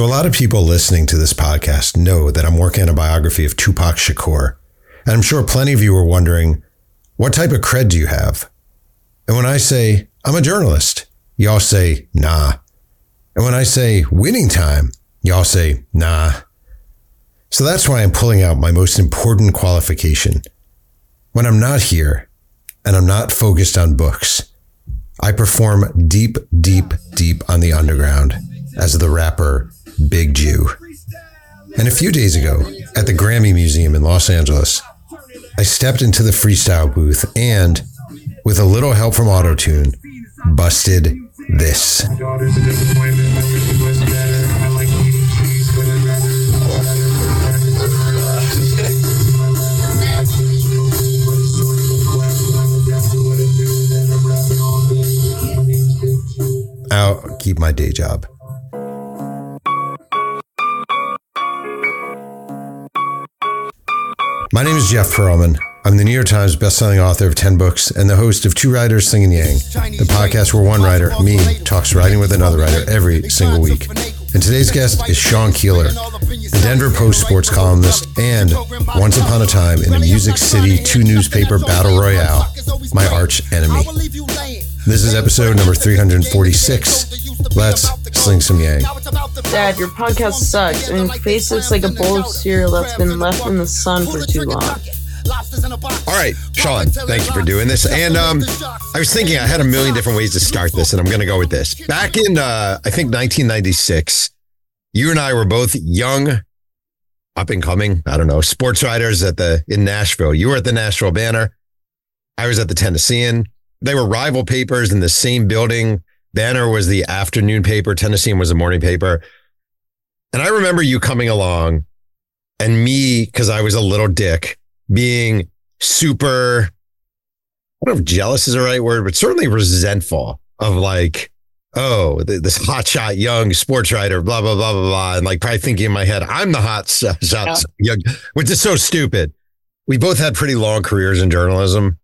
So, a lot of people listening to this podcast know that I'm working on a biography of Tupac Shakur. And I'm sure plenty of you are wondering, what type of cred do you have? And when I say, I'm a journalist, y'all say, nah. And when I say winning time, y'all say, nah. So that's why I'm pulling out my most important qualification. When I'm not here and I'm not focused on books, I perform deep, deep, deep on the underground as the rapper Big Jew. And a few days ago, at the Grammy Museum in Los Angeles, I stepped into the freestyle booth and, with a little help from Autotune, busted this. I'll keep my day job. My name is Jeff Pearlman. I'm the New York Times bestselling author of 10 books and the host of Two Writers Slinging Yang, the podcast where one writer, me, talks writing with another writer every single week. And today's guest is Sean Keeler, the Denver Post sports columnist and, once upon a time, in a Music City 2 newspaper battle royale, my arch enemy. This is episode number 346. Let's sling some yang. Dad, your podcast sucks. I mean, face looks like a bowl of cereal that's been left in the sun for too long. All right, Sean, thank you for doing this. And um, I was thinking I had a million different ways to start this, and I'm going to go with this. Back in, uh, I think, 1996, you and I were both young, up and coming, I don't know, sports writers at the in Nashville. You were at the Nashville Banner. I was at the Tennessean. They were rival papers in the same building. Banner was the afternoon paper. Tennessean was the morning paper. And I remember you coming along and me, because I was a little dick, being super, I don't know if jealous is the right word, but certainly resentful of like, oh, this hotshot young sports writer, blah, blah, blah, blah, blah. And like probably thinking in my head, I'm the hot shot yeah. young, which is so stupid. We both had pretty long careers in journalism.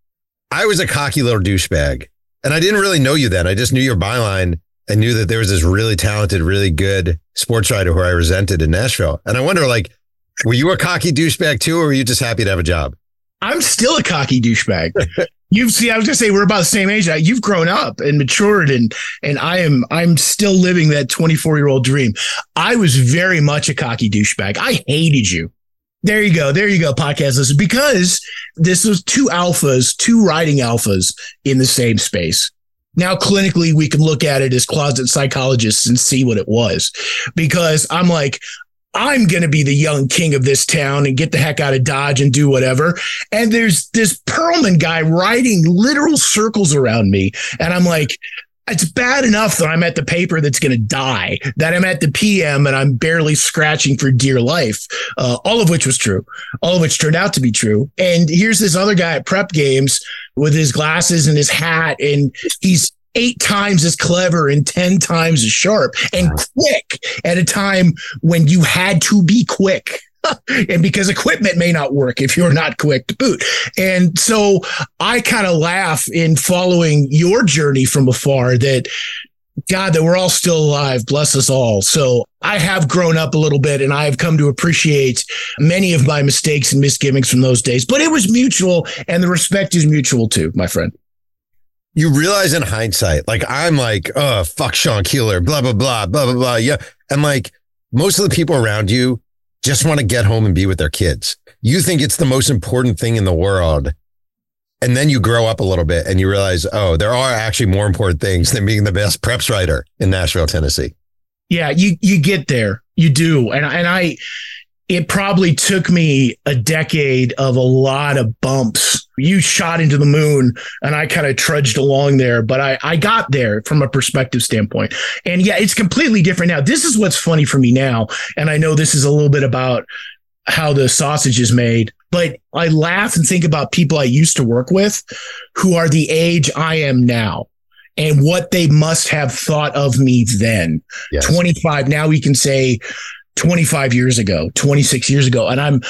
I was a cocky little douchebag and I didn't really know you then. I just knew your byline and knew that there was this really talented, really good sports writer who I resented in Nashville. And I wonder, like, were you a cocky douchebag too, or were you just happy to have a job? I'm still a cocky douchebag. You've see, I was gonna say we're about the same age. Uh, you've grown up and matured, and and I am I'm still living that 24 year old dream. I was very much a cocky douchebag. I hated you. There you go. There you go, podcast listeners. Because this was two alphas, two writing alphas in the same space. Now, clinically, we can look at it as closet psychologists and see what it was. Because I'm like, I'm going to be the young king of this town and get the heck out of Dodge and do whatever. And there's this Pearlman guy riding literal circles around me. And I'm like, it's bad enough that I'm at the paper that's going to die, that I'm at the PM and I'm barely scratching for dear life. Uh, all of which was true, all of which turned out to be true. And here's this other guy at prep games with his glasses and his hat, and he's eight times as clever and 10 times as sharp and quick at a time when you had to be quick. and because equipment may not work if you're not quick to boot. And so I kind of laugh in following your journey from afar that God, that we're all still alive. Bless us all. So I have grown up a little bit and I have come to appreciate many of my mistakes and misgivings from those days, but it was mutual and the respect is mutual too, my friend you realize in hindsight, like I'm like, oh, fuck Sean Keeler, blah, blah, blah, blah, blah, blah. Yeah. And like most of the people around you just want to get home and be with their kids. You think it's the most important thing in the world. And then you grow up a little bit and you realize, oh, there are actually more important things than being the best preps writer in Nashville, Tennessee. Yeah, you you get there. You do. And and I it probably took me a decade of a lot of bumps. You shot into the moon and I kind of trudged along there, but I, I got there from a perspective standpoint. And yeah, it's completely different now. This is what's funny for me now. And I know this is a little bit about how the sausage is made, but I laugh and think about people I used to work with who are the age I am now and what they must have thought of me then. Yes. 25. Now we can say 25 years ago, 26 years ago. And I'm,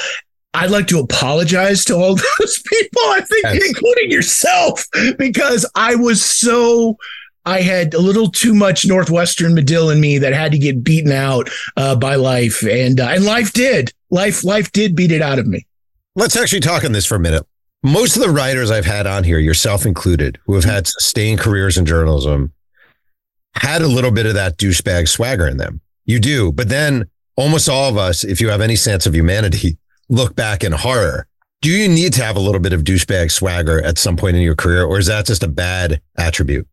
I'd like to apologize to all those people, I think, yes. including yourself, because I was so, I had a little too much Northwestern Medill in me that had to get beaten out uh, by life, and uh, and life did. Life life did beat it out of me. Let's actually talk on this for a minute. Most of the writers I've had on here, yourself included, who have had sustained careers in journalism, had a little bit of that douchebag swagger in them. You do, but then almost all of us, if you have any sense of humanity, look back in horror. Do you need to have a little bit of douchebag swagger at some point in your career, or is that just a bad attribute?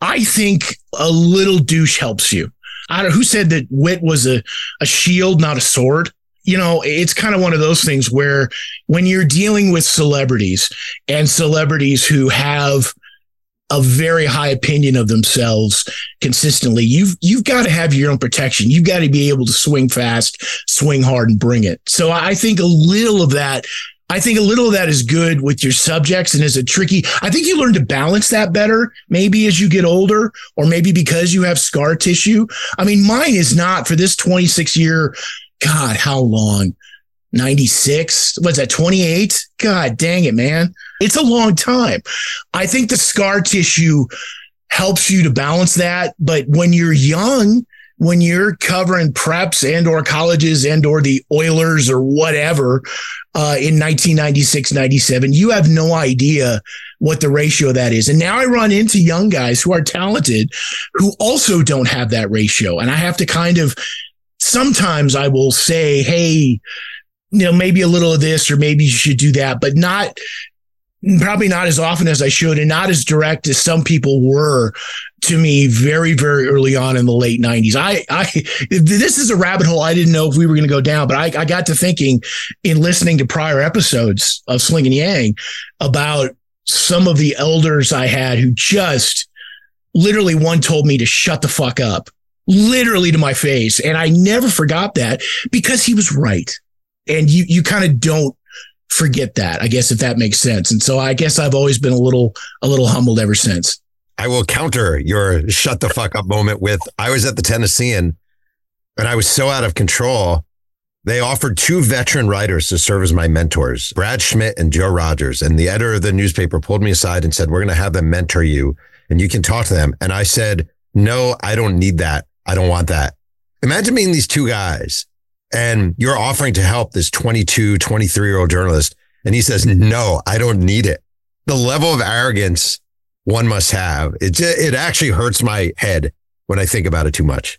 I think a little douche helps you. I don't who said that wit was a, a shield, not a sword. You know, it's kind of one of those things where when you're dealing with celebrities and celebrities who have a very high opinion of themselves consistently, you've you've got to have your own protection. You've got to be able to swing fast, swing hard, and bring it. So I think a little of that I think a little of that is good with your subjects and is a tricky. I think you learn to balance that better, maybe as you get older, or maybe because you have scar tissue. I mean, mine is not for this 26 year. God, how long? 96? was that? 28? God dang it, man. It's a long time. I think the scar tissue helps you to balance that. But when you're young, when you're covering preps and or colleges and or the Oilers or whatever uh, in 1996, 97, you have no idea what the ratio that is. And now I run into young guys who are talented who also don't have that ratio. And I have to kind of sometimes I will say, hey, you know, maybe a little of this or maybe you should do that, but not probably not as often as I should and not as direct as some people were to me very, very early on in the late 90s. I, I, this is a rabbit hole I didn't know if we were going to go down, but I, I got to thinking in listening to prior episodes of Slinging Yang about some of the elders I had who just literally one told me to shut the fuck up, literally to my face. And I never forgot that because he was right. And you, you kind of don't forget that, I guess, if that makes sense. And so I guess I've always been a little, a little humbled ever since. I will counter your shut the fuck up moment with I was at the Tennessean and I was so out of control. They offered two veteran writers to serve as my mentors, Brad Schmidt and Joe Rogers. And the editor of the newspaper pulled me aside and said, We're going to have them mentor you and you can talk to them. And I said, No, I don't need that. I don't want that. Imagine being these two guys and you're offering to help this 22, 23 year old journalist. And he says, no, I don't need it. The level of arrogance one must have, it, it actually hurts my head when I think about it too much.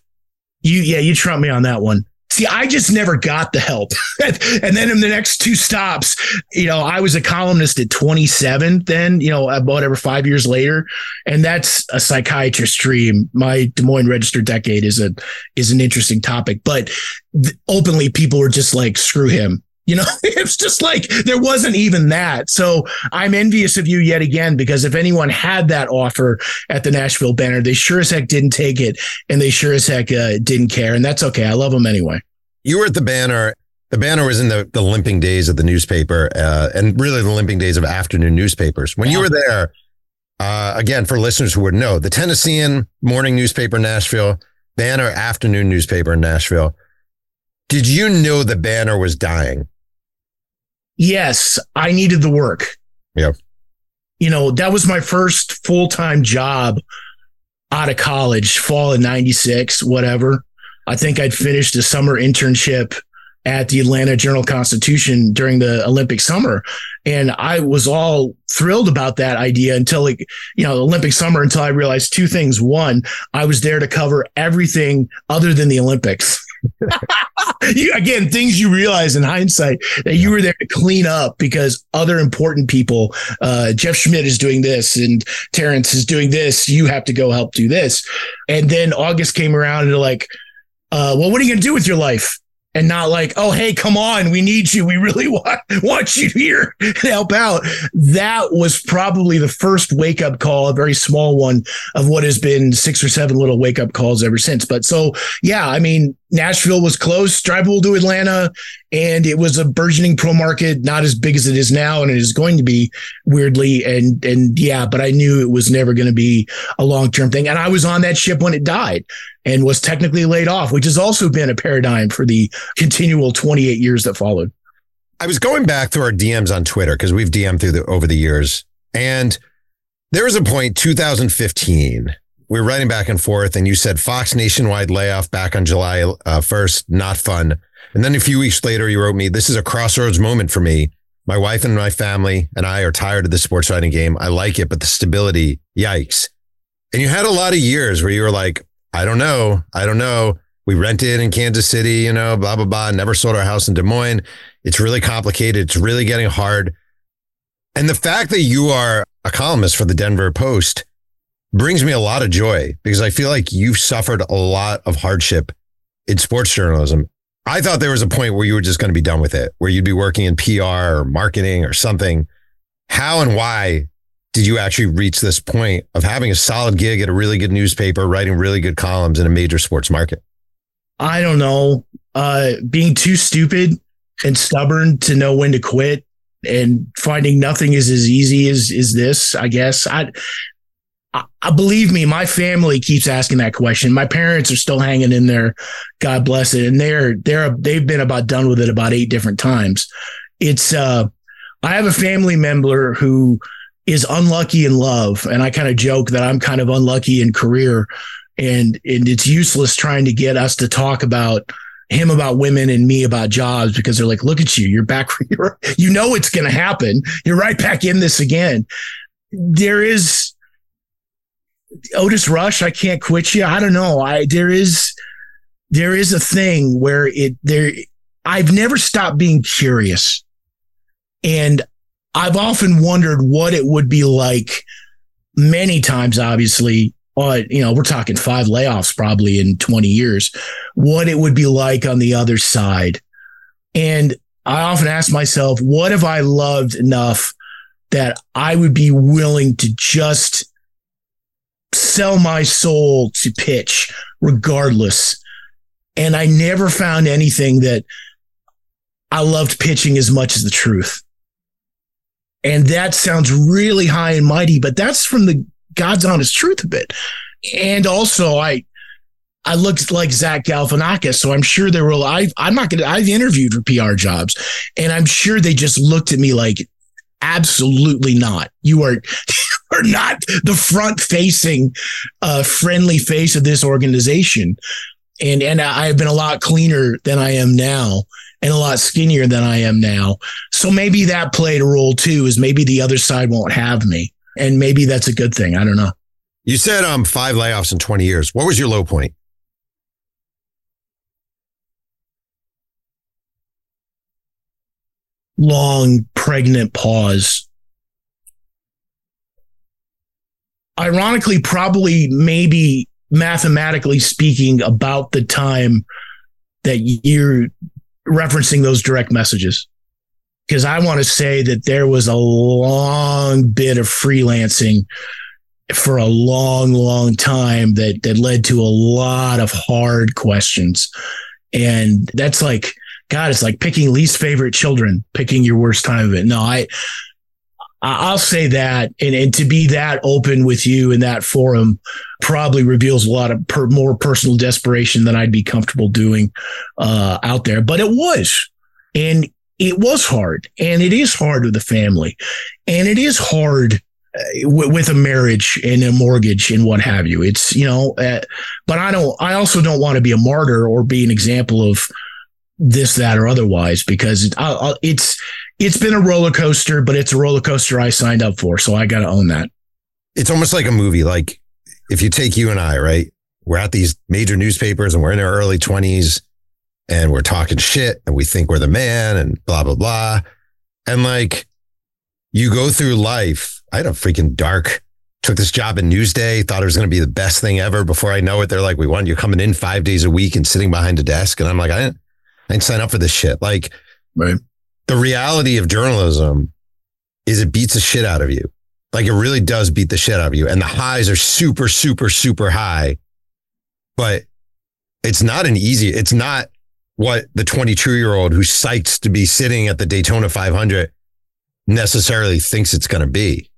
You, yeah, you trump me on that one. See, I just never got the help. and then in the next two stops, you know, I was a columnist at 27 then, you know, about whatever, five years later. And that's a psychiatrist dream. My Des Moines Register decade is a, is an interesting topic, but th- openly people were just like, screw him. You know, it's just like there wasn't even that. So I'm envious of you yet again because if anyone had that offer at the Nashville Banner, they sure as heck didn't take it and they sure as heck uh, didn't care. And that's okay. I love them anyway. You were at the Banner. The Banner was in the, the limping days of the newspaper uh, and really the limping days of afternoon newspapers. When yeah. you were there, uh, again, for listeners who would know, the Tennessean morning newspaper in Nashville, Banner afternoon newspaper in Nashville. Did you know the Banner was dying? Yes, I needed the work. Yep. You know, that was my first full time job out of college, fall of 96, whatever. I think I'd finished a summer internship at the Atlanta Journal Constitution during the Olympic summer. And I was all thrilled about that idea until like, you know, Olympic summer until I realized two things. One, I was there to cover everything other than the Olympics. you, again, things you realize in hindsight that you were there to clean up because other important people, uh, Jeff Schmidt is doing this and Terrence is doing this. You have to go help do this. And then August came around and like, uh, well, what are you going to do with your life? and not like, oh, hey, come on, we need you. We really want, want you here to help out. That was probably the first wake up call, a very small one of what has been six or seven little wake up calls ever since. But so, yeah, I mean, Nashville was close, drivable to Atlanta, and it was a burgeoning pro market, not as big as it is now, and it is going to be weirdly. And and yeah, but I knew it was never going to be a long term thing. And I was on that ship when it died and was technically laid off, which has also been a paradigm for the continual 28 years that followed. I was going back through our DMs on Twitter because we've DM'd through the over the years, and there was a point 2015 we were writing back and forth, and you said Fox nationwide layoff back on July uh, 1st, not fun. And then a few weeks later, you wrote me, This is a crossroads moment for me. My wife and my family and I are tired of the sports writing game. I like it, but the stability, yikes. And you had a lot of years where you were like, I don't know. I don't know. We rented in Kansas City, you know, blah, blah, blah. Never sold our house in Des Moines. It's really complicated. It's really getting hard. And the fact that you are a columnist for the Denver Post brings me a lot of joy because I feel like you've suffered a lot of hardship in sports journalism. I thought there was a point where you were just going to be done with it, where you'd be working in PR or marketing or something. How and why did you actually reach this point of having a solid gig at a really good newspaper, writing really good columns in a major sports market? I don't know. Uh, being too stupid and stubborn to know when to quit and finding nothing is as easy as is this, I guess. I, I, I believe me, my family keeps asking that question. My parents are still hanging in there. God bless it. And they're, they're, they've been about done with it about eight different times. It's, uh, I have a family member who is unlucky in love. And I kind of joke that I'm kind of unlucky in career and, and it's useless trying to get us to talk about him about women and me about jobs because they're like, look at you, you're back, you're, you know, it's going to happen. You're right back in this again. There is, Otis Rush, I can't quit you. I don't know. I there is there is a thing where it there I've never stopped being curious. And I've often wondered what it would be like many times, obviously, uh, you know, we're talking five layoffs probably in 20 years, what it would be like on the other side. And I often ask myself, what have I loved enough that I would be willing to just sell my soul to pitch regardless. And I never found anything that I loved pitching as much as the truth. And that sounds really high and mighty, but that's from the God's honest truth a bit. And also I, I looked like Zach Galifianakis, so I'm sure there were. I, I'm not gonna. I've interviewed for PR jobs, and I'm sure they just looked at me like, absolutely not. You are are not the front facing, uh, friendly face of this organization. And, and I've been a lot cleaner than I am now and a lot skinnier than I am now. So maybe that played a role too, is maybe the other side won't have me. And maybe that's a good thing. I don't know. You said um five layoffs in 20 years. What was your low point? Long pregnant pause ironically, probably maybe mathematically speaking, about the time that you're referencing those direct messages. Because I want to say that there was a long bit of freelancing for a long, long time that that led to a lot of hard questions. And that's like, God, it's like picking least favorite children, picking your worst time of it. No, I I'll say that, and, and to be that open with you in that forum probably reveals a lot of per, more personal desperation than I'd be comfortable doing uh, out there. But it was, and it was hard, and it is hard with a family, and it is hard uh, with a marriage and a mortgage and what have you. It's you know, uh, but I don't. I also don't want to be a martyr or be an example of this, that, or otherwise because I, I, it's it's been a roller coaster, but it's a roller coaster I signed up for. So I got to own that. It's almost like a movie. Like if you take you and I, right? We're at these major newspapers and we're in our early 20s and we're talking shit and we think we're the man and blah, blah, blah. And like you go through life. I had a freaking dark, took this job in Newsday, thought it was going to be the best thing ever. Before I know it, they're like, we want you coming in five days a week and sitting behind a desk. And I'm like, I didn't, I didn't sign up for this shit. Like, right the reality of journalism is it beats the shit out of you. Like it really does beat the shit out of you. And the highs are super, super, super high. But it's not an easy, it's not what the 22 year old who psyched to be sitting at the Daytona 500 necessarily thinks it's going to be.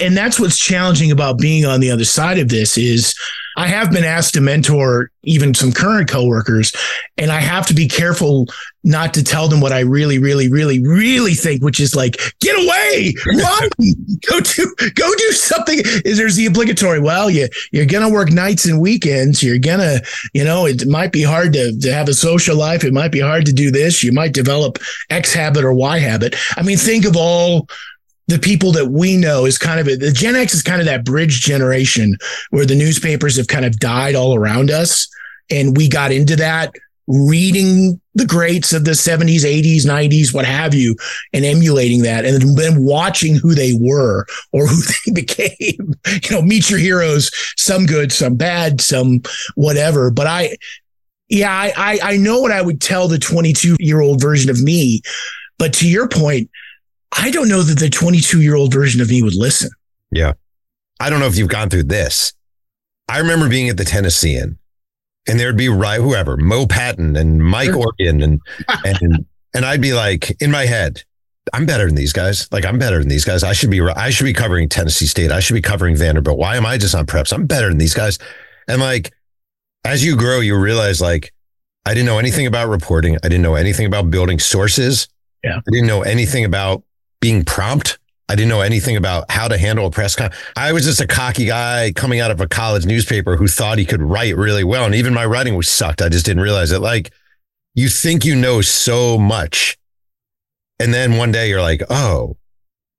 And that's what's challenging about being on the other side of this is I have been asked to mentor even some current coworkers, and I have to be careful not to tell them what I really, really, really, really think, which is like, get away, run, go do, go do something. Is there's the obligatory? Well, you you're gonna work nights and weekends. You're gonna, you know, it might be hard to to have a social life. It might be hard to do this. You might develop X habit or Y habit. I mean, think of all the people that we know is kind of a, the Gen X is kind of that bridge generation where the newspapers have kind of died all around us. And we got into that reading the greats of the 70s, 80s, 90s, what have you, and emulating that, and then watching who they were or who they became. You know, meet your heroes, some good, some bad, some whatever. But I, yeah, I, I, I know what I would tell the 22 year old version of me. But to your point, I don't know that the 22 year old version of me would listen. Yeah. I don't know if you've gone through this. I remember being at the Tennessean and there'd be right whoever, Mo Patton and Mike Organ and and and I'd be like in my head, I'm better than these guys. Like I'm better than these guys. I should be I should be covering Tennessee State. I should be covering Vanderbilt. Why am I just on preps? I'm better than these guys. And like as you grow, you realize like I didn't know anything about reporting. I didn't know anything about building sources. Yeah. I didn't know anything about being prompt. I didn't know anything about how to handle a press con. I was just a cocky guy coming out of a college newspaper who thought he could write really well. And even my writing was sucked. I just didn't realize it. Like you think you know so much. And then one day you're like, oh,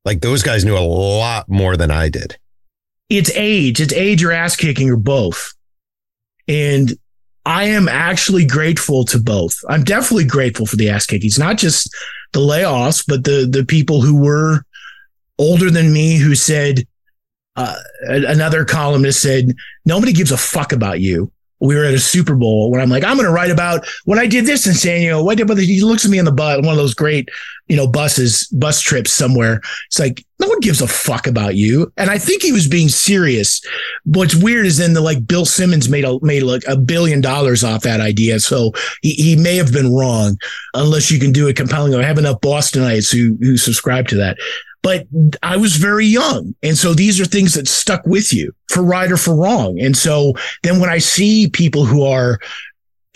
like those guys knew a lot more than I did. It's age, it's age or ass kicking or both. And I am actually grateful to both. I'm definitely grateful for the ass kickings, not just the layoffs, but the the people who were older than me who said uh, another columnist said nobody gives a fuck about you we were at a Super Bowl where I'm like, I'm going to write about when I did this in San Diego. What did, but he looks at me in the butt, one of those great, you know, buses, bus trips somewhere. It's like, no one gives a fuck about you. And I think he was being serious. What's weird is then the like Bill Simmons made a, made like a billion dollars off that idea. So he, he may have been wrong unless you can do it compelling. I have enough Bostonites who, who subscribe to that but I was very young. And so these are things that stuck with you for right or for wrong. And so then when I see people who are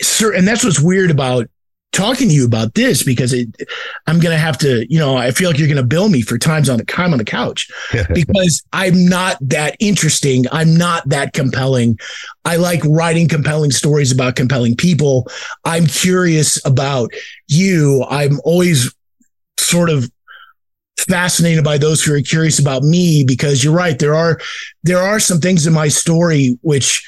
certain, and that's what's weird about talking to you about this because it, I'm going to have to, you know, I feel like you're going to bill me for times on the time on the couch because I'm not that interesting. I'm not that compelling. I like writing compelling stories about compelling people. I'm curious about you. I'm always sort of fascinated by those who are curious about me because you're right. There are there are some things in my story which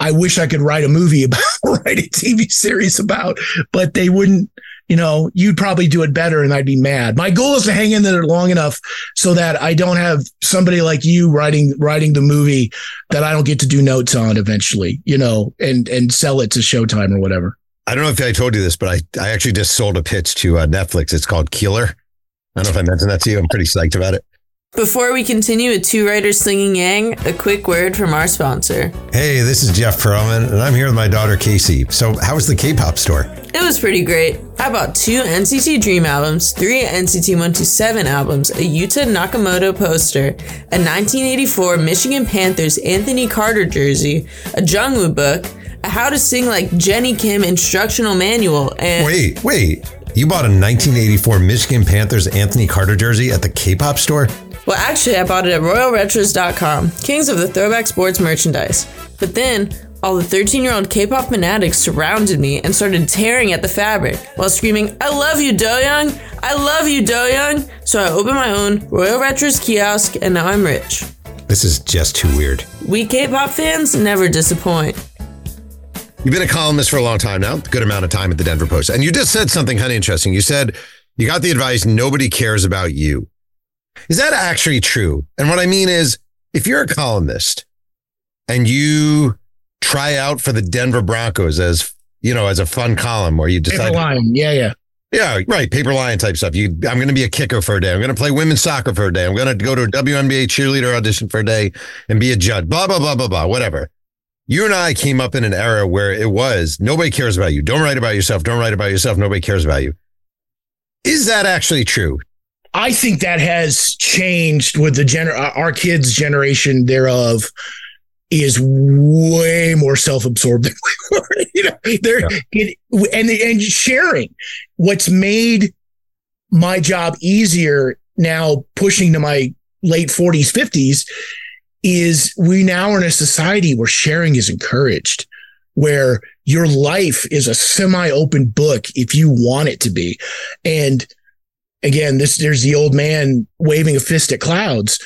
I wish I could write a movie about write a TV series about but they wouldn't you know you'd probably do it better and I'd be mad. My goal is to hang in there long enough so that I don't have somebody like you writing writing the movie that I don't get to do notes on eventually you know and and sell it to Showtime or whatever. I don't know if I told you this but I I actually just sold a pitch to uh, Netflix. It's called Keeler I don't know if I mentioned that to you. I'm pretty psyched about it. Before we continue with Two Writers Slinging Yang, a quick word from our sponsor. Hey, this is Jeff Pearlman, and I'm here with my daughter Casey. So, how was the K-pop store? It was pretty great. I bought two NCT Dream albums, three NCT 127 albums, a Yuta Nakamoto poster, a 1984 Michigan Panthers Anthony Carter jersey, a Jungwoo book, a How to Sing Like Jennie Kim instructional manual, and wait, wait. You bought a 1984 Michigan Panthers Anthony Carter jersey at the K-pop store? Well, actually, I bought it at RoyalRetros.com, kings of the throwback sports merchandise. But then, all the 13 year old K pop fanatics surrounded me and started tearing at the fabric while screaming, I love you, Doyoung! I love you, Doyoung! So I opened my own Royal Retros kiosk and now I'm rich. This is just too weird. We K pop fans never disappoint. You've been a columnist for a long time now, good amount of time at the Denver Post. And you just said something kind of interesting. You said you got the advice nobody cares about you. Is that actually true? And what I mean is, if you're a columnist and you try out for the Denver Broncos as, you know, as a fun column where you decide. Paper lion. Yeah, yeah. Yeah, right. Paper lion type stuff. You, I'm going to be a kicker for a day. I'm going to play women's soccer for a day. I'm going to go to a WNBA cheerleader audition for a day and be a judge. Blah blah blah blah blah. Whatever you and I came up in an era where it was nobody cares about you. Don't write about yourself. Don't write about yourself. Nobody cares about you. Is that actually true? I think that has changed with the gener uh, our kids' generation thereof is way more self-absorbed than we were. You know, they're yeah. it, and and sharing what's made my job easier now pushing to my late 40s 50s is we now are in a society where sharing is encouraged where your life is a semi-open book if you want it to be and again this there's the old man waving a fist at clouds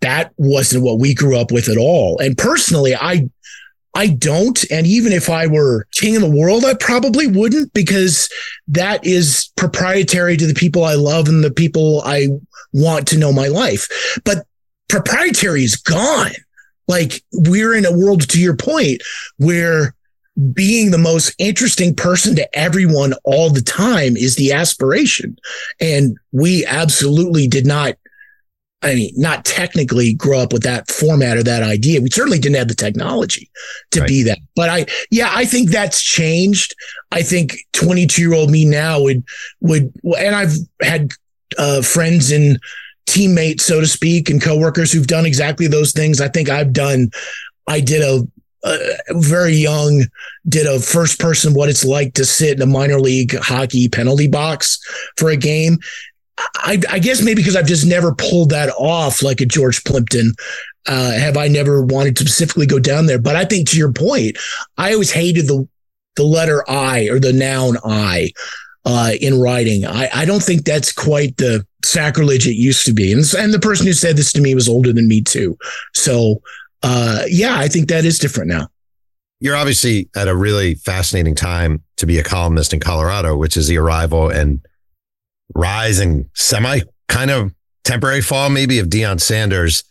that wasn't what we grew up with at all and personally i I don't. And even if I were king of the world, I probably wouldn't because that is proprietary to the people I love and the people I want to know my life. But proprietary is gone. Like we're in a world, to your point, where being the most interesting person to everyone all the time is the aspiration. And we absolutely did not I mean, not technically grow up with that format or that idea. We certainly didn't have the technology to right. be that. But I, yeah, I think that's changed. I think 22 year old me now would, would, and I've had uh, friends and teammates, so to speak, and coworkers who've done exactly those things. I think I've done, I did a, a very young, did a first person what it's like to sit in a minor league hockey penalty box for a game. I, I, guess maybe because I've just never pulled that off like a George Plimpton. Uh, have I never wanted to specifically go down there? But I think to your point, I always hated the the letter I or the noun I uh, in writing. I, I don't think that's quite the sacrilege it used to be. And, and the person who said this to me was older than me too. So uh, yeah, I think that is different now. You're obviously at a really fascinating time to be a columnist in Colorado, which is the arrival and rise and semi kind of temporary fall, maybe of Deion Sanders.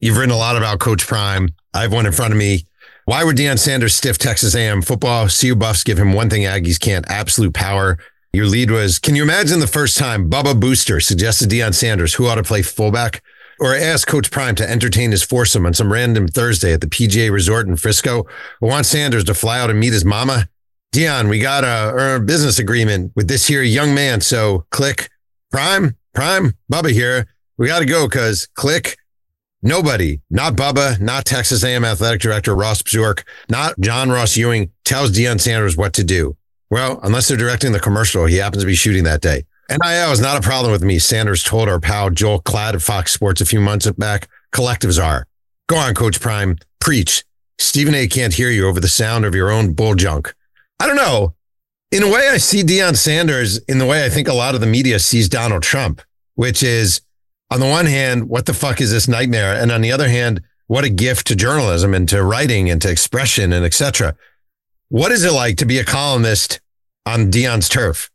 You've written a lot about Coach Prime. I have one in front of me. Why would Deion Sanders stiff Texas A&M football? CU Buffs give him one thing Aggies can't: absolute power. Your lead was, can you imagine the first time Bubba Booster suggested Deion Sanders who ought to play fullback? Or asked Coach Prime to entertain his foursome on some random Thursday at the PGA Resort in Frisco? Or want Sanders to fly out and meet his mama? Deion, we got a, a business agreement with this here young man. So click prime, prime, Bubba here. We got to go because click. Nobody, not Bubba, not Texas A&M athletic director Ross Bjork, not John Ross Ewing tells Deion Sanders what to do. Well, unless they're directing the commercial, he happens to be shooting that day. NIL is not a problem with me. Sanders told our pal Joel Klatt at Fox Sports a few months back. Collectives are. Go on, Coach Prime. Preach. Stephen A can't hear you over the sound of your own bull junk. I don't know. In a way, I see Deion Sanders in the way I think a lot of the media sees Donald Trump, which is on the one hand, what the fuck is this nightmare? And on the other hand, what a gift to journalism and to writing and to expression and etc. What is it like to be a columnist on Deion's turf?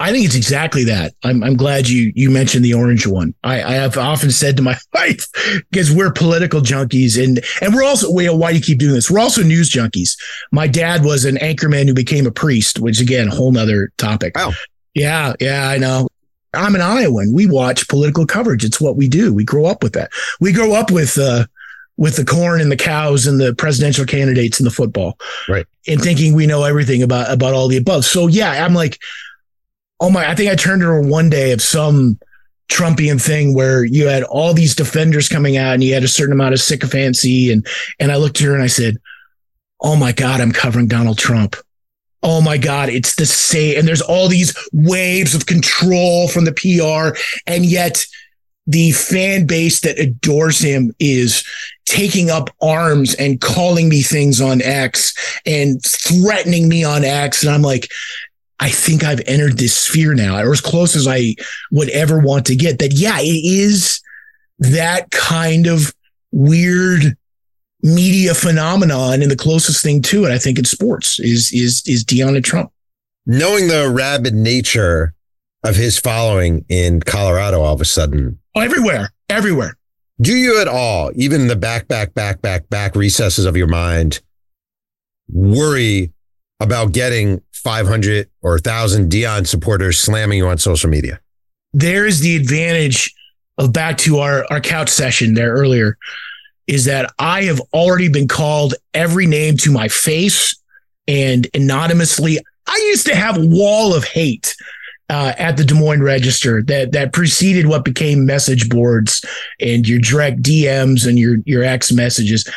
I think it's exactly that. I'm, I'm glad you you mentioned the orange one. I, I have often said to my wife, because we're political junkies and and we're also wait, why do you keep doing this? We're also news junkies. My dad was an anchorman who became a priest, which again, a whole nother topic. Wow. Yeah, yeah, I know. I'm an Iowan. We watch political coverage. It's what we do. We grow up with that. We grow up with uh with the corn and the cows and the presidential candidates and the football. Right. And thinking we know everything about about all the above. So yeah, I'm like oh my, I think I turned her one day of some Trumpian thing where you had all these defenders coming out and you had a certain amount of sycophancy. And, and I looked at her and I said, Oh my God, I'm covering Donald Trump. Oh my God, it's the same. And there's all these waves of control from the PR. And yet the fan base that adores him is taking up arms and calling me things on X and threatening me on X. And I'm like, I think I've entered this sphere now, or as close as I would ever want to get. That, yeah, it is that kind of weird media phenomenon and the closest thing to it, I think, in sports is is is Deanna Trump. Knowing the rabid nature of his following in Colorado all of a sudden. Oh, everywhere, everywhere. Do you at all, even in the back, back, back, back, back recesses of your mind, worry about getting 500 or 1,000 Deion supporters slamming you on social media? There's the advantage of back to our, our couch session there earlier is that I have already been called every name to my face and anonymously. I used to have a wall of hate uh, at the Des Moines Register that that preceded what became message boards and your direct DMs and your your X messages.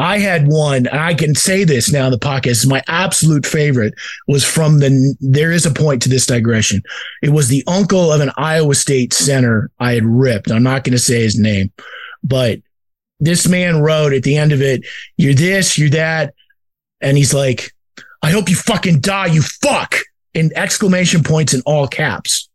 I had one, and I can say this now in the podcast. Is my absolute favorite was from the. There is a point to this digression. It was the uncle of an Iowa State center I had ripped. I'm not going to say his name, but this man wrote at the end of it, "You're this, you're that," and he's like, "I hope you fucking die, you fuck!" In exclamation points in all caps.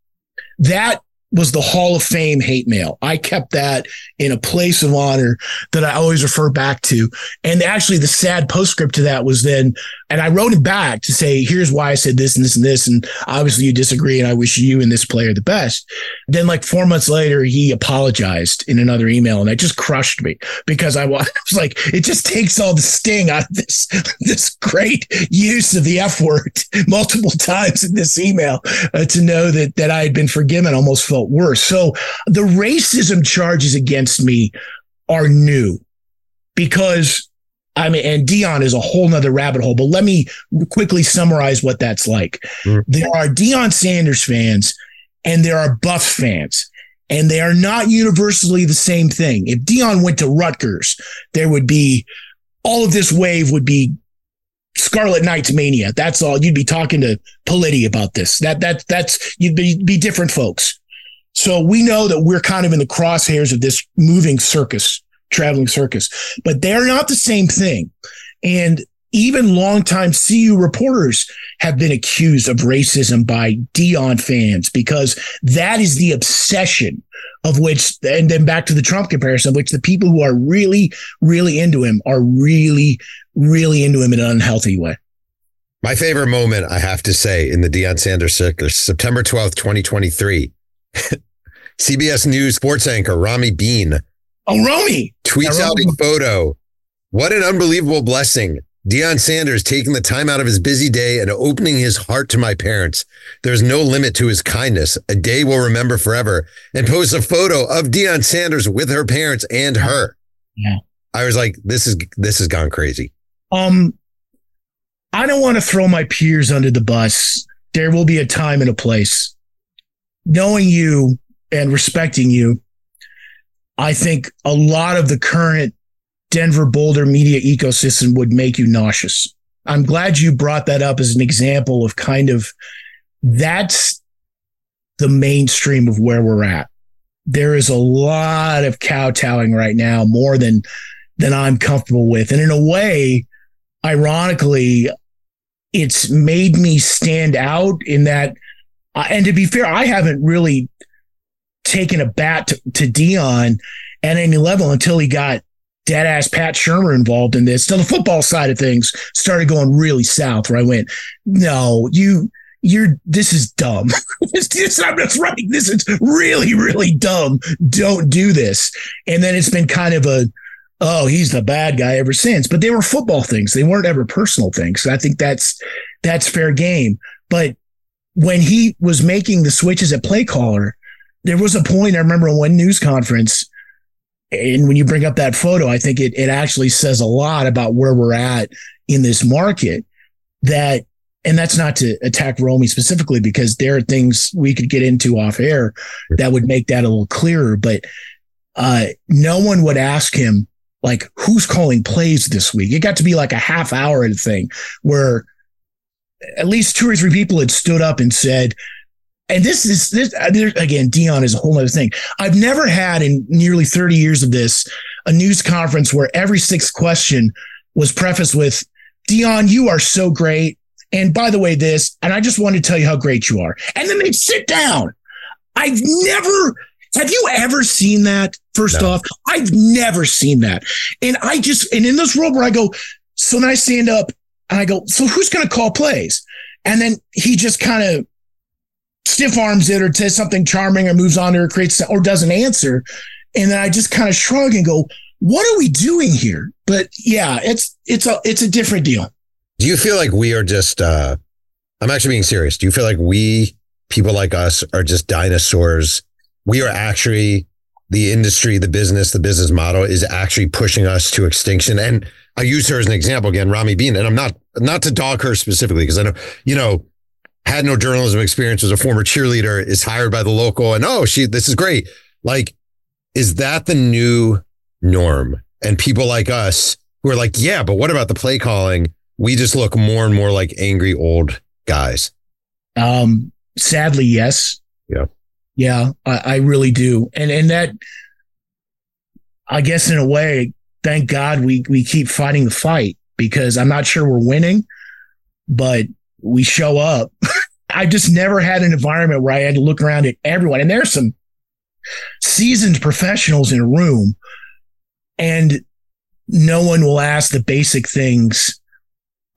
That was the Hall of Fame hate mail. I kept that in a place of honor that I always refer back to. And actually, the sad postscript to that was then, and I wrote it back to say, here's why I said this and this and this. And obviously, you disagree, and I wish you and this player the best. Then, like four months later, he apologized in another email, and that just crushed me because I was like, it just takes all the sting out of this this great use of the F word multiple times in this email uh, to know that that I had been forgiven almost felt worse. So the racism charges against me are new because I mean, and Deion is a whole nother rabbit hole, but let me quickly summarize what that's like. Mm. There are Deion Sanders fans and there are Buff fans, and they are not universally the same thing. If Deion went to Rutgers, there would be all of this wave would be Scarlet Knights mania. That's all. You'd be talking to Politi about this. That that that's you'd be be different folks. So we know that we're kind of in the crosshairs of this moving circus, traveling circus, but they're not the same thing. And even longtime CU reporters have been accused of racism by Deion fans because that is the obsession of which, and then back to the Trump comparison, of which the people who are really, really into him are really, really into him in an unhealthy way. My favorite moment, I have to say, in the Deion Sanders circus, September 12th, 2023. CBS News sports anchor Romi Bean. Oh, Romi. Tweets out a photo. What an unbelievable blessing. Deion Sanders taking the time out of his busy day and opening his heart to my parents. There's no limit to his kindness. A day we'll remember forever. And posts a photo of Deion Sanders with her parents and her. Yeah. I was like, this is this has gone crazy. Um, I don't want to throw my peers under the bus. There will be a time and a place knowing you and respecting you, I think a lot of the current Denver Boulder media ecosystem would make you nauseous. I'm glad you brought that up as an example of kind of that's the mainstream of where we're at. There is a lot of kowtowing right now, more than than I'm comfortable with. And in a way, ironically, it's made me stand out in that uh, and to be fair, I haven't really taken a bat to, to Deion at any level until he got dead ass Pat Shurmur involved in this. So the football side of things started going really south where I went, no, you, you're, this is dumb. this, this, that's right. This is really, really dumb. Don't do this. And then it's been kind of a, oh, he's the bad guy ever since. But they were football things. They weren't ever personal things. I think that's, that's fair game. But when he was making the switches at play caller, there was a point I remember in one news conference, and when you bring up that photo, I think it it actually says a lot about where we're at in this market. That and that's not to attack Romi specifically because there are things we could get into off air that would make that a little clearer. But uh, no one would ask him like who's calling plays this week. It got to be like a half hour thing where at least two or three people had stood up and said, and this is this uh, again, Deion is a whole other thing. I've never had in nearly 30 years of this a news conference where every sixth question was prefaced with, Deion you are so great. And by the way, this, and I just want to tell you how great you are. And then they sit down. I've never, have you ever seen that? First no. off, I've never seen that. And I just, and in this world where I go, so then I stand up and I go, so who's going to call plays? And then he just kind of stiff arms it or says something charming or moves on or creates or doesn't answer. And then I just kind of shrug and go, what are we doing here? But yeah, it's, it's a, it's a different deal. Do you feel like we are just, uh, I'm actually being serious. Do you feel like we, people like us, are just dinosaurs? We are actually the industry, the business, the business model is actually pushing us to extinction. And I use her as an example again, Romi Bean, and I'm not not to dog her specifically because I know you know had no journalism experience, was a former cheerleader, is hired by the local, and oh, she, this is great. Like, is that the new norm? And people like us who are like, yeah, but what about the play calling? We just look more and more like angry old guys. Um, sadly, yes. Yeah. Yeah, I, I really do. And and that I guess in a way, thank God we we keep fighting the fight because I'm not sure we're winning, but we show up. I just never had an environment where I had to look around at everyone. And there's some seasoned professionals in a room, and no one will ask the basic things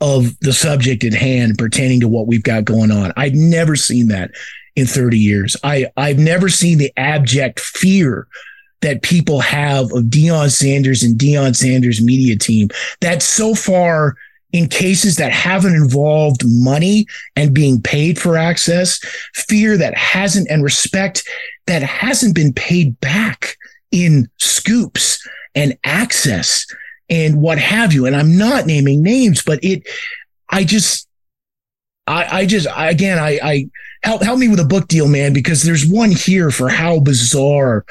of the subject at hand pertaining to what we've got going on. I've never seen that in 30 years. I, I've never seen the abject fear that people have of Deion Sanders and Deion Sanders media team that so far in cases that haven't involved money and being paid for access, fear that hasn't and respect that hasn't been paid back in scoops and access and what have you. And I'm not naming names, but it, I just, I, I just, I, again, I, I help, help me with a book deal, man, because there's one here for how bizarre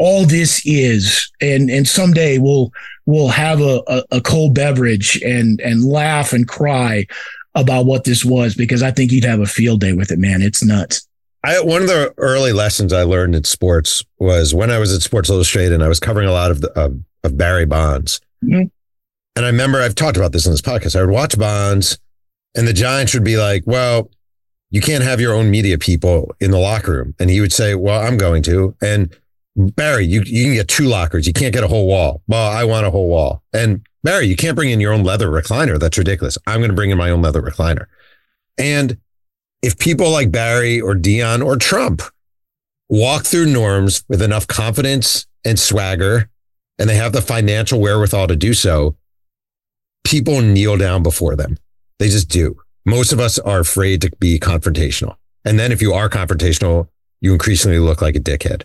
all this is. And, and someday we'll, we'll have a, a, a cold beverage and, and laugh and cry about what this was, because I think you'd have a field day with it, man. It's nuts. I, one of the early lessons I learned in sports was when I was at Sports Illustrated and I was covering a lot of, the, of, of Barry Bonds. Mm-hmm. And I remember I've talked about this in this podcast. I would watch Bonds and the Giants would be like, well, you can't have your own media people in the locker room. And he would say, well, I'm going to. And Barry, you, you can get two lockers. You can't get a whole wall. Well, I want a whole wall. And Barry, you can't bring in your own leather recliner. That's ridiculous. I'm going to bring in my own leather recliner. And if people like Barry or Deion or Trump walk through norms with enough confidence and swagger, and they have the financial wherewithal to do so, people kneel down before them. They just do. Most of us are afraid to be confrontational. And then if you are confrontational, you increasingly look like a dickhead.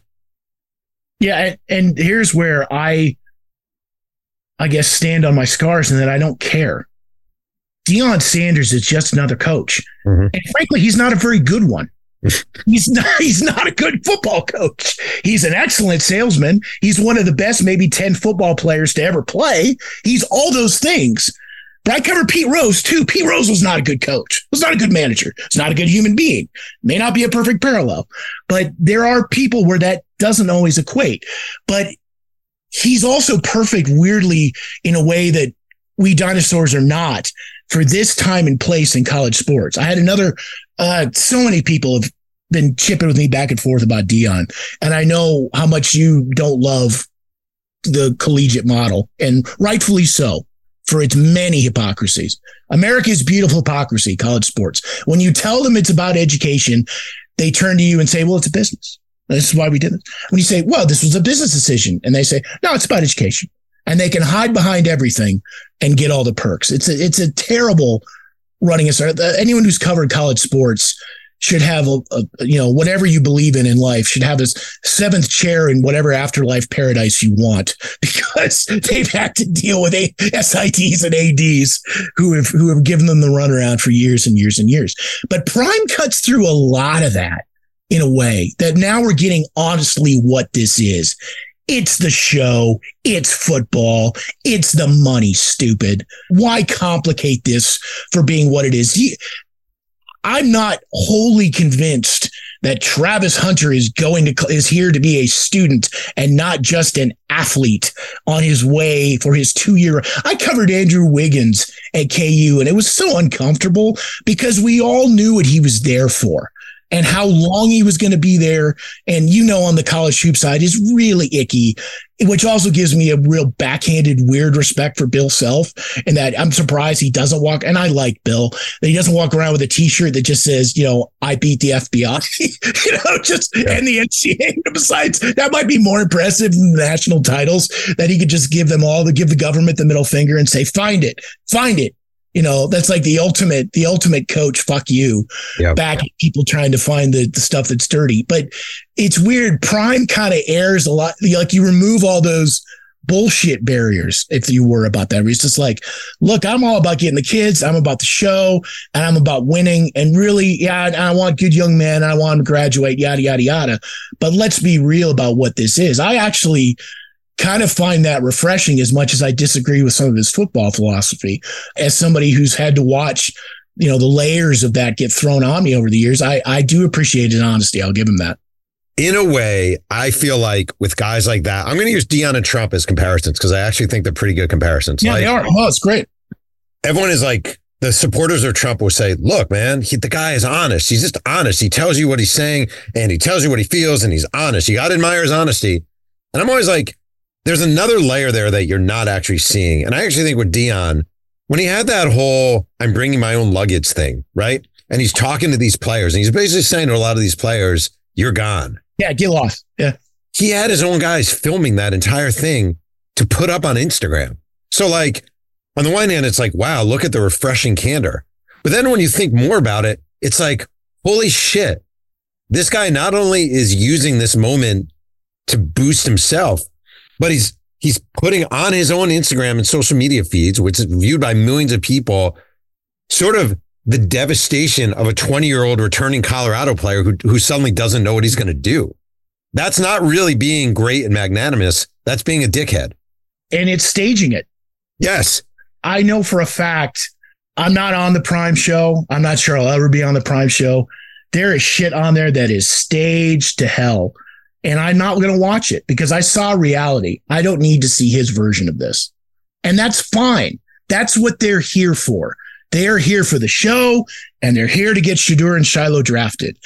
Yeah. And here's where I, I guess, stand on my scars and that I don't care. Deion Sanders is just another coach. Mm-hmm. And frankly, he's not a very good one. he's not he's not a good football coach. He's an excellent salesman. He's one of the best maybe 10 football players to ever play. He's all those things. But I covered Pete Rose too. Pete Rose was not a good coach. Was not a good manager. Was not a good human being. May not be a perfect parallel, but there are people where that doesn't always equate. But he's also perfect weirdly in a way that we dinosaurs are not for this time and place in college sports. I had another, uh, so many people have been chipping with me back and forth about Deion. And I know how much you don't love the collegiate model and rightfully so for its many hypocrisies. America's beautiful hypocrisy, college sports. When you tell them it's about education, they turn to you and say, well, it's a business. This is why we did it. When you say, well, this was a business decision, and they say, no, it's about education. And they can hide behind everything and get all the perks. It's a, it's a terrible running a uh, anyone who's covered college sports should have a, a, you know whatever you believe in in life should have this seventh chair in whatever afterlife paradise you want because they've had to deal with a, SIDs and ADs who have who have given them the runaround for years and years and years. But Prime cuts through a lot of that in a way that now we're getting honestly what this is. It's the show. It's football. It's the money, stupid. Why complicate this for being what it is? I'm not wholly convinced that Travis Hunter is going to is here to be a student and not just an athlete on his way for his two year. I covered Andrew Wiggins at KU and it was so uncomfortable because we all knew what he was there for and how long he was going to be there. And you know, on the college hoop side is really icky, which also gives me a real backhanded, weird respect for Bill Self. And that I'm surprised he doesn't walk. And I like Bill that he doesn't walk around with a T-shirt that just says, you know, I beat the FBI. you know, just yeah. and the NCAA. Besides, that might be more impressive than the national titles that he could just give them all to give the government the middle finger and say, find it, find it you know that's like the ultimate the ultimate coach fuck you yep. back at people trying to find the, the stuff that's dirty but it's weird prime kind of airs a lot like you remove all those bullshit barriers if you were about that. It's just like, look, I'm all about getting the kids. I'm about the show and I'm about winning. And really, yeah, I want good young men. I want them to graduate, yada, yada, yada. But let's be real about what this is. I actually kind of find that refreshing as much as I disagree with some of his football philosophy. As somebody who's had to watch, you know, the layers of that get thrown on me over the years, I, I do appreciate his honesty. I'll give him that in a way, I feel like with guys like that, I'm going to use Deion and Trump as comparisons because I actually think they're pretty good comparisons. Yeah, like, they are. Oh, it's great. Everyone is like, the supporters of Trump will say, look, man, he, the guy is honest. He's just honest. He tells you what he's saying and he tells you what he feels and he's honest. You got to admire his honesty. And I'm always like, there's another layer there that you're not actually seeing. And I actually think with Deion, when he had that whole, I'm bringing my own luggage thing, right? And he's talking to these players and he's basically saying to a lot of these players, you're gone. Yeah, get lost. Yeah. He had his own guys filming that entire thing to put up on Instagram. So, like, on the one hand, it's like, wow, look at the refreshing candor. But then when you think more about it, it's like, holy shit. This guy not only is using this moment to boost himself, but he's he's putting on his own Instagram and social media feeds, which is viewed by millions of people, sort of the devastation of a 20 year old returning Colorado player who, who suddenly doesn't know what he's going to do. That's not really being great and magnanimous. That's being a dickhead. And it's staging it. Yes. I know for a fact I'm not on the prime show. I'm not sure I'll ever be on the prime show. There is shit on there that is staged to hell. And I'm not going to watch it because I saw reality. I don't need to see his version of this. And that's fine. That's what they're here for. They are here for the show and they're here to get Shedeur and Shiloh drafted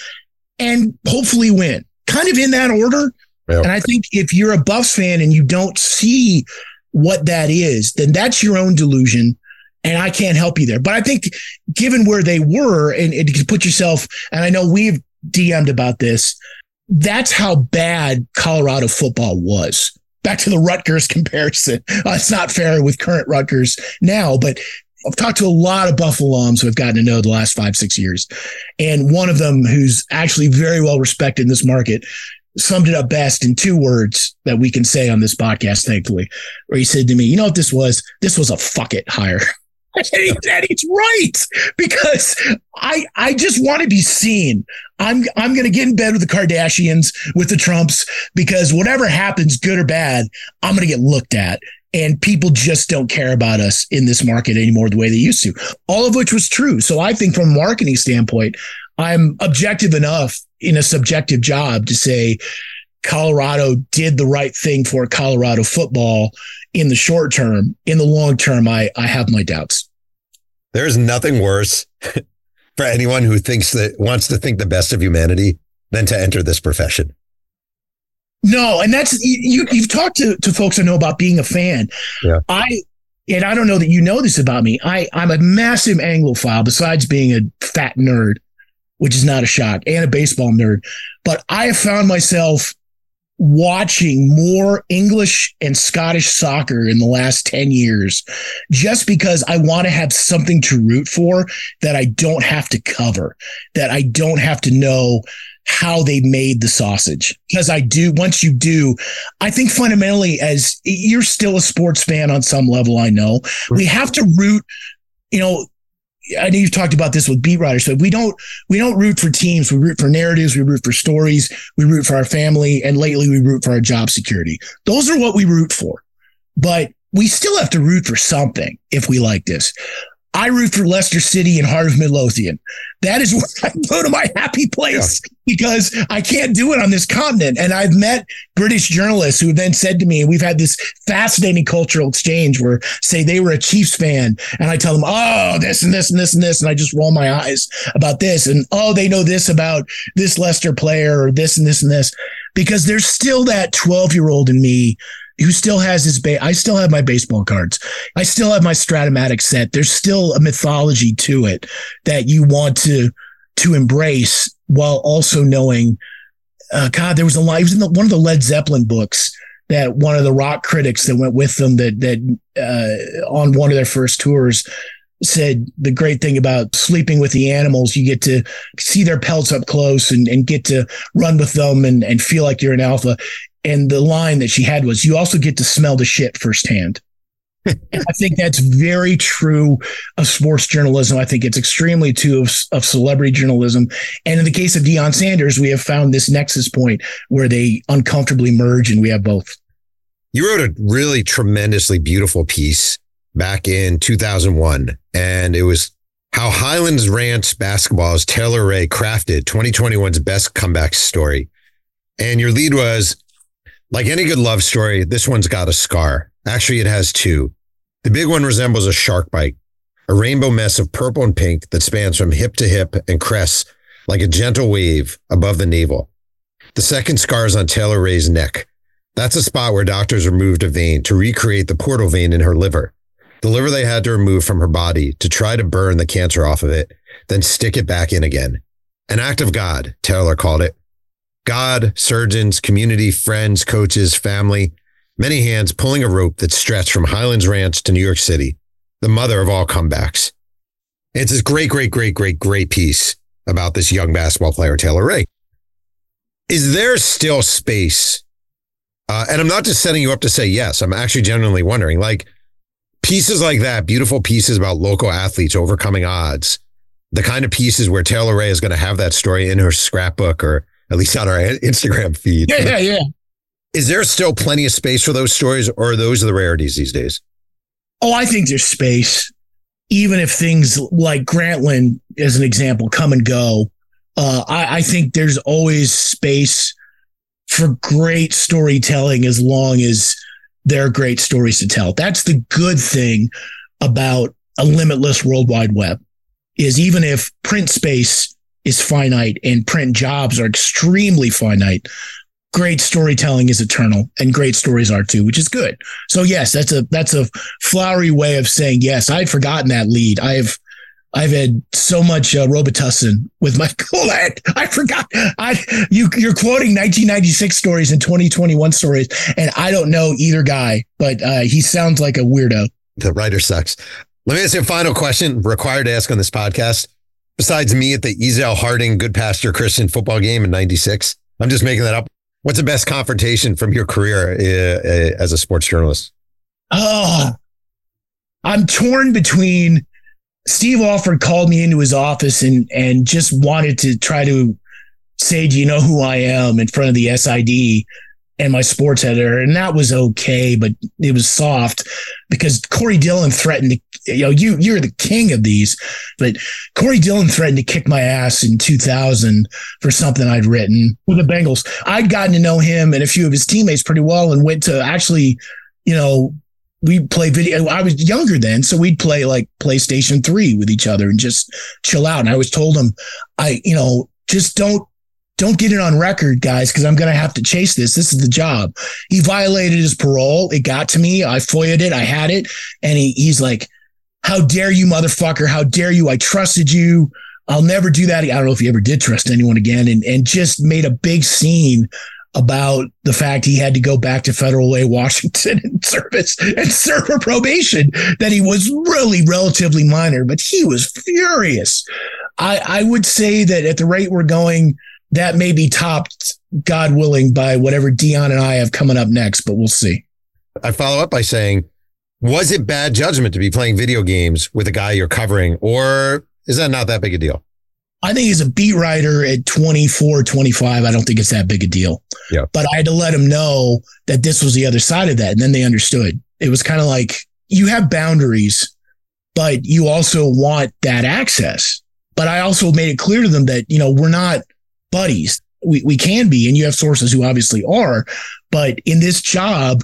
and hopefully win. Kind of in that order. And I think if you're a Buffs fan and you don't see what that is, then that's your own delusion. And I can't help you there. But I think given where they were and, and you put yourself, and I know we've DM'd about this, that's how bad Colorado football was back to the Rutgers comparison. Uh, it's not fair with current Rutgers now, but I've talked to a lot of Buffalo alums who I've gotten to know the last five, six years. And one of them who's actually very well respected in this market summed it up best in two words that we can say on this podcast, thankfully, where he said to me, you know what this was? This was a fuck it hire. and, he, and he's right because I I just want to be seen. I'm I'm gonna get in bed with the Kardashians, with the Trumps, because whatever happens, good or bad, I'm gonna get looked at and people just don't care about us in this market anymore the way they used to. All of which was true. So I think from a marketing standpoint, I'm objective enough in a subjective job to say Colorado did the right thing for Colorado football in the short term. In the long term, I, I have my doubts. There's nothing worse for anyone who thinks that wants to think the best of humanity than to enter this profession. No, and that's you. You've talked to to folks I know about being a fan. Yeah. I and I don't know that you know this about me. I I'm a massive Anglophile. Besides being a fat nerd, which is not a shock, and a baseball nerd, but I have found myself watching more English and Scottish soccer in the last 10 years just because I want to have something to root for that I don't have to cover, that I don't have to know how they made the sausage. Because I do, once you do, I think fundamentally, as you're still a sports fan on some level, I know we have to root, you know, I know you've talked about this with beat writers. So we don't we don't root for teams. We root for narratives. We root for stories. We root for our family, and lately we root for our job security. Those are what we root for. But we still have to root for something if we like this. I root for Leicester City and Heart of Midlothian. That is where I go to my happy place yeah. because I can't do it on this continent. And I've met British journalists who then said to me, we've had this fascinating cultural exchange where say they were a Chiefs fan and I tell them, oh, this and this and this and this. And I just roll my eyes about this. And oh, they know this about this Leicester player or this and this and this because there's still that 12 year old in me who still has his ba- I still have my baseball cards. I still have my Strat-O-Matic set. There's still a mythology to it that you want to to embrace while also knowing uh, God, there was a. It was in the, one of the Led Zeppelin books that one of the rock critics that went with them that that uh, on one of their first tours said the great thing about sleeping with the animals, you get to see their pelts up close and, and get to run with them and, and feel like you're an alpha. And the line that she had was, "You also get to smell the shit firsthand." I think that's very true of sports journalism. I think it's extremely true of, of celebrity journalism. And in the case of Deion Sanders, we have found this nexus point where they uncomfortably merge, and we have both. You wrote a really tremendously beautiful piece back in 2001, and it was how Highlands Ranch basketball's Taylor Ray crafted 2021's best comeback story. And your lead was like any good love story, this one's got a scar. Actually, it has two. The big one resembles a shark bite, a rainbow mess of purple and pink that spans from hip to hip and crests like a gentle wave above the navel. The second scar is on Taylor Ray's neck. That's a spot where doctors removed a vein to recreate the portal vein in her liver. The liver they had to remove from her body to try to burn the cancer off of it, then stick it back in again. An act of God, Taylor called it. God, surgeons, community, friends, coaches, family, many hands pulling a rope that stretched from Highlands Ranch to New York City, the mother of all comebacks. It's this great, great, great, great, great piece about this young basketball player, Taylor Ray. Is there still space? Uh, and I'm not just setting you up to say yes. I'm actually genuinely wondering, like pieces like that, beautiful pieces about local athletes overcoming odds, the kind of pieces where Taylor Ray is going to have that story in her scrapbook or at least on our Instagram feed. Yeah, yeah, yeah. Is there still plenty of space for those stories, or are those the rarities these days? Oh, I think there's space. Even if things like Grantland, as an example, come and go, uh, I, I think there's always space for great storytelling as long as there are great stories to tell. That's the good thing about a limitless worldwide web is even if print space is finite and print jobs are extremely finite, great storytelling is eternal and great stories are too, which is good. So yes, that's a that's a flowery way of saying yes. I'd forgotten that lead. I've I've had so much uh, Robitussin with my cool I forgot. I you you're quoting 1996 stories and 2021 stories, and I don't know either guy, but uh, he sounds like a weirdo. The writer sucks. Let me ask you a final question, required to ask on this podcast. Besides me at the Ezell Harding Goodpasture Christian football game in '96, I'm just making that up. What's the best confrontation from your career uh, uh, as a sports journalist? Oh, I'm torn between Steve Alford called me into his office and and just wanted to try to say, "Do you know who I am?" in front of the SID and my sports editor, and that was okay, but it was soft because Corey Dillon threatened to, you know, you you're the king of these, but Corey Dillon threatened to kick my ass in 2000 for something I'd written with the Bengals. I'd gotten to know him and a few of his teammates pretty well, and went to actually, you know, we play video. I was younger then, so we'd play like PlayStation 3 with each other and just chill out. And I was told him, I, you know, just don't don't get it on record, guys, because I'm going to have to chase this. This is the job. He violated his parole. It got to me. I foiled it. I had it. And he, he's like, how dare you, motherfucker? How dare you? I trusted you. I'll never do that. I don't know if he ever did trust anyone again and, and just made a big scene about the fact he had to go back to Federal Way, Washington and service and serve for probation, that he was really relatively minor, but he was furious. I, I would say that at the rate we're going, that may be topped, God willing, by whatever Deion and I have coming up next, but we'll see. I follow up by saying, was it bad judgment to be playing video games with a guy you're covering, or is that not that big a deal? I think he's a beat writer at 24, 25, I don't think it's that big a deal. Yeah. But I had to let him know that this was the other side of that. And then they understood. It was kind of like you have boundaries, but you also want that access. But I also made it clear to them that, you know, we're not buddies. We, we can be, and you have sources who obviously are. But in this job,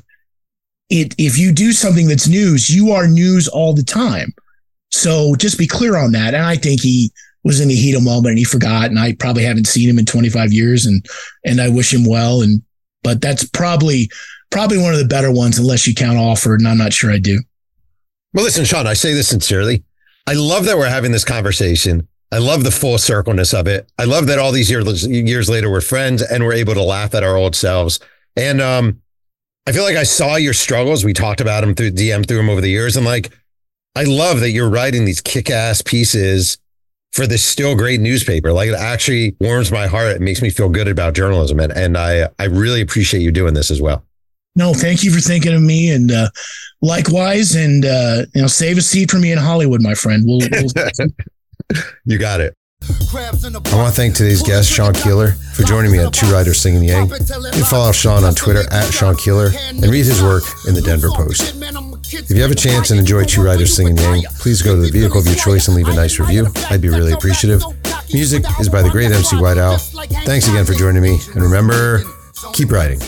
it, if you do something that's news, you are news all the time. So just be clear on that. And I think he, was in the heat of moment and he forgot. And I probably haven't seen him in 25 years and, and I wish him well. And, but that's probably, probably one of the better ones, unless you count Alford. And I'm not sure I do. Well, listen, Sean, I say this sincerely. I love that we're having this conversation. I love the full circleness of it. I love that all these years, years later, we're friends and we're able to laugh at our old selves. And, um, I feel like I saw your struggles. We talked about them through DM through them over the years. And like, I love that you're writing these kick ass pieces for this still great newspaper. Like it actually warms my heart. It makes me feel good about journalism. And, and I, I really appreciate you doing this as well. No, thank you for thinking of me. And uh, likewise, and uh, you know, save a seat for me in Hollywood, my friend. We'll, we'll... you got it. I want to thank today's guest, Sean Keeler, for joining me at Two Writers Slinging Yang. You can follow Sean on Twitter at Sean Keeler and read his work in the Denver Post. If you have a chance and enjoy Two Writers Slinging Yang, please go to the vehicle of your choice and leave a nice review. I'd be really appreciative. Music is by the great MC White Owl. Thanks again for joining me, and remember, keep writing.